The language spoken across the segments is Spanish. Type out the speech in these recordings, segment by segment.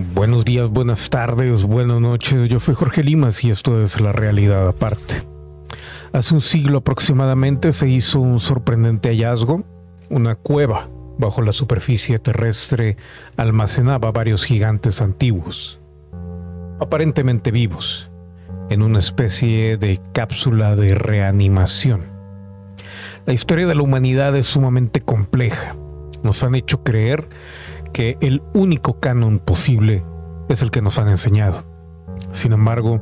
Buenos días, buenas tardes, buenas noches. Yo soy Jorge Limas y esto es La Realidad Aparte. Hace un siglo aproximadamente se hizo un sorprendente hallazgo. Una cueva bajo la superficie terrestre almacenaba varios gigantes antiguos, aparentemente vivos, en una especie de cápsula de reanimación. La historia de la humanidad es sumamente compleja. Nos han hecho creer que el único canon posible es el que nos han enseñado. Sin embargo,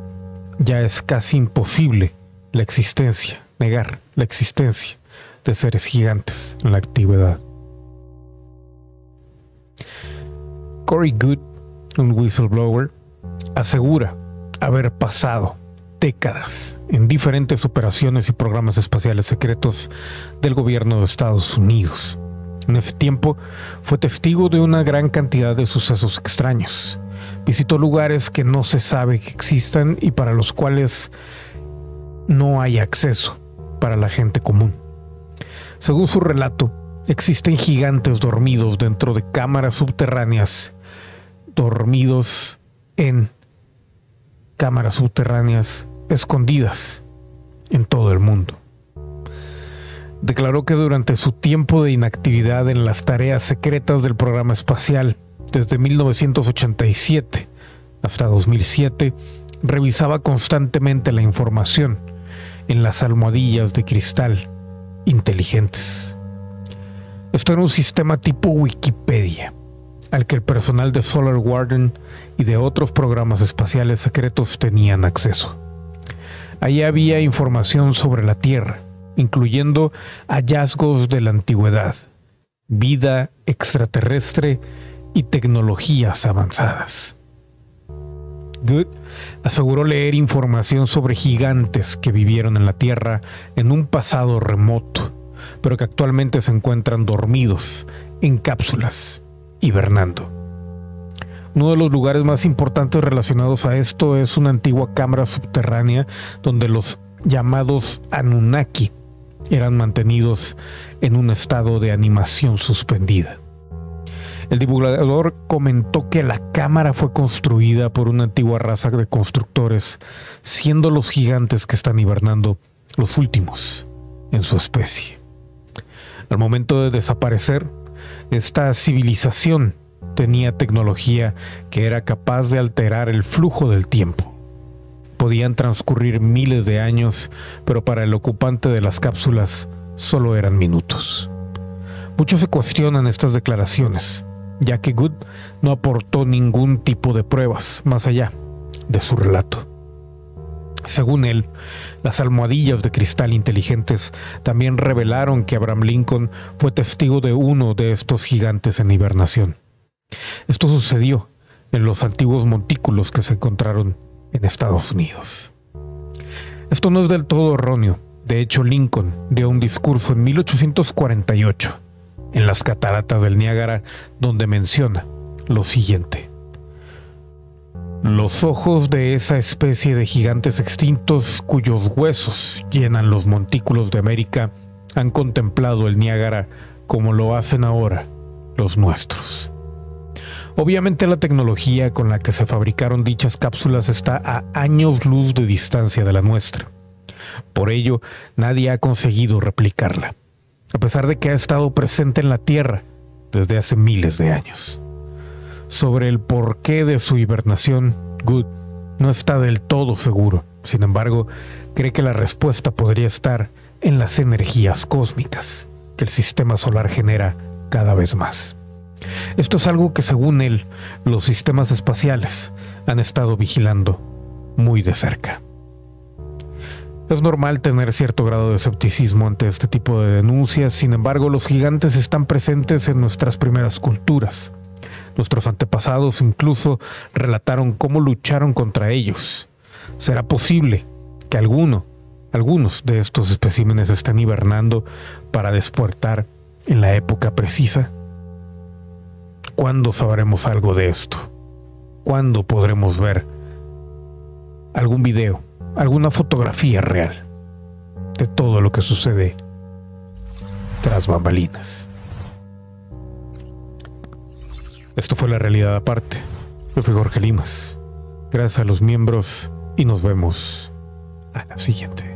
ya es casi imposible la existencia, negar la existencia de seres gigantes en la antigüedad. Corey Good, un whistleblower, asegura haber pasado décadas en diferentes operaciones y programas espaciales secretos del gobierno de Estados Unidos en ese tiempo fue testigo de una gran cantidad de sucesos extraños. Visitó lugares que no se sabe que existan y para los cuales no hay acceso para la gente común. Según su relato, existen gigantes dormidos dentro de cámaras subterráneas, dormidos en cámaras subterráneas escondidas en todo el mundo declaró que durante su tiempo de inactividad en las tareas secretas del programa espacial, desde 1987 hasta 2007, revisaba constantemente la información en las almohadillas de cristal inteligentes. Esto era un sistema tipo Wikipedia, al que el personal de Solar Warden y de otros programas espaciales secretos tenían acceso. Allí había información sobre la Tierra, incluyendo hallazgos de la antigüedad, vida extraterrestre y tecnologías avanzadas. Good aseguró leer información sobre gigantes que vivieron en la Tierra en un pasado remoto, pero que actualmente se encuentran dormidos en cápsulas, hibernando. Uno de los lugares más importantes relacionados a esto es una antigua cámara subterránea donde los llamados Anunnaki eran mantenidos en un estado de animación suspendida. El divulgador comentó que la cámara fue construida por una antigua raza de constructores, siendo los gigantes que están hibernando los últimos en su especie. Al momento de desaparecer, esta civilización tenía tecnología que era capaz de alterar el flujo del tiempo podían transcurrir miles de años, pero para el ocupante de las cápsulas solo eran minutos. Muchos se cuestionan estas declaraciones, ya que Good no aportó ningún tipo de pruebas más allá de su relato. Según él, las almohadillas de cristal inteligentes también revelaron que Abraham Lincoln fue testigo de uno de estos gigantes en hibernación. Esto sucedió en los antiguos montículos que se encontraron en Estados Unidos. Esto no es del todo erróneo. De hecho, Lincoln dio un discurso en 1848 en las cataratas del Niágara donde menciona lo siguiente. Los ojos de esa especie de gigantes extintos cuyos huesos llenan los montículos de América han contemplado el Niágara como lo hacen ahora los nuestros. Obviamente la tecnología con la que se fabricaron dichas cápsulas está a años luz de distancia de la nuestra. Por ello, nadie ha conseguido replicarla, a pesar de que ha estado presente en la Tierra desde hace miles de años. Sobre el porqué de su hibernación, Good no está del todo seguro. Sin embargo, cree que la respuesta podría estar en las energías cósmicas que el sistema solar genera cada vez más. Esto es algo que según él los sistemas espaciales han estado vigilando muy de cerca. Es normal tener cierto grado de escepticismo ante este tipo de denuncias, sin embargo los gigantes están presentes en nuestras primeras culturas. Nuestros antepasados incluso relataron cómo lucharon contra ellos. ¿Será posible que alguno, algunos de estos especímenes estén hibernando para despertar en la época precisa? ¿Cuándo sabremos algo de esto? ¿Cuándo podremos ver algún video, alguna fotografía real de todo lo que sucede tras bambalinas? Esto fue la realidad aparte. Yo fui Jorge Limas. Gracias a los miembros y nos vemos a la siguiente.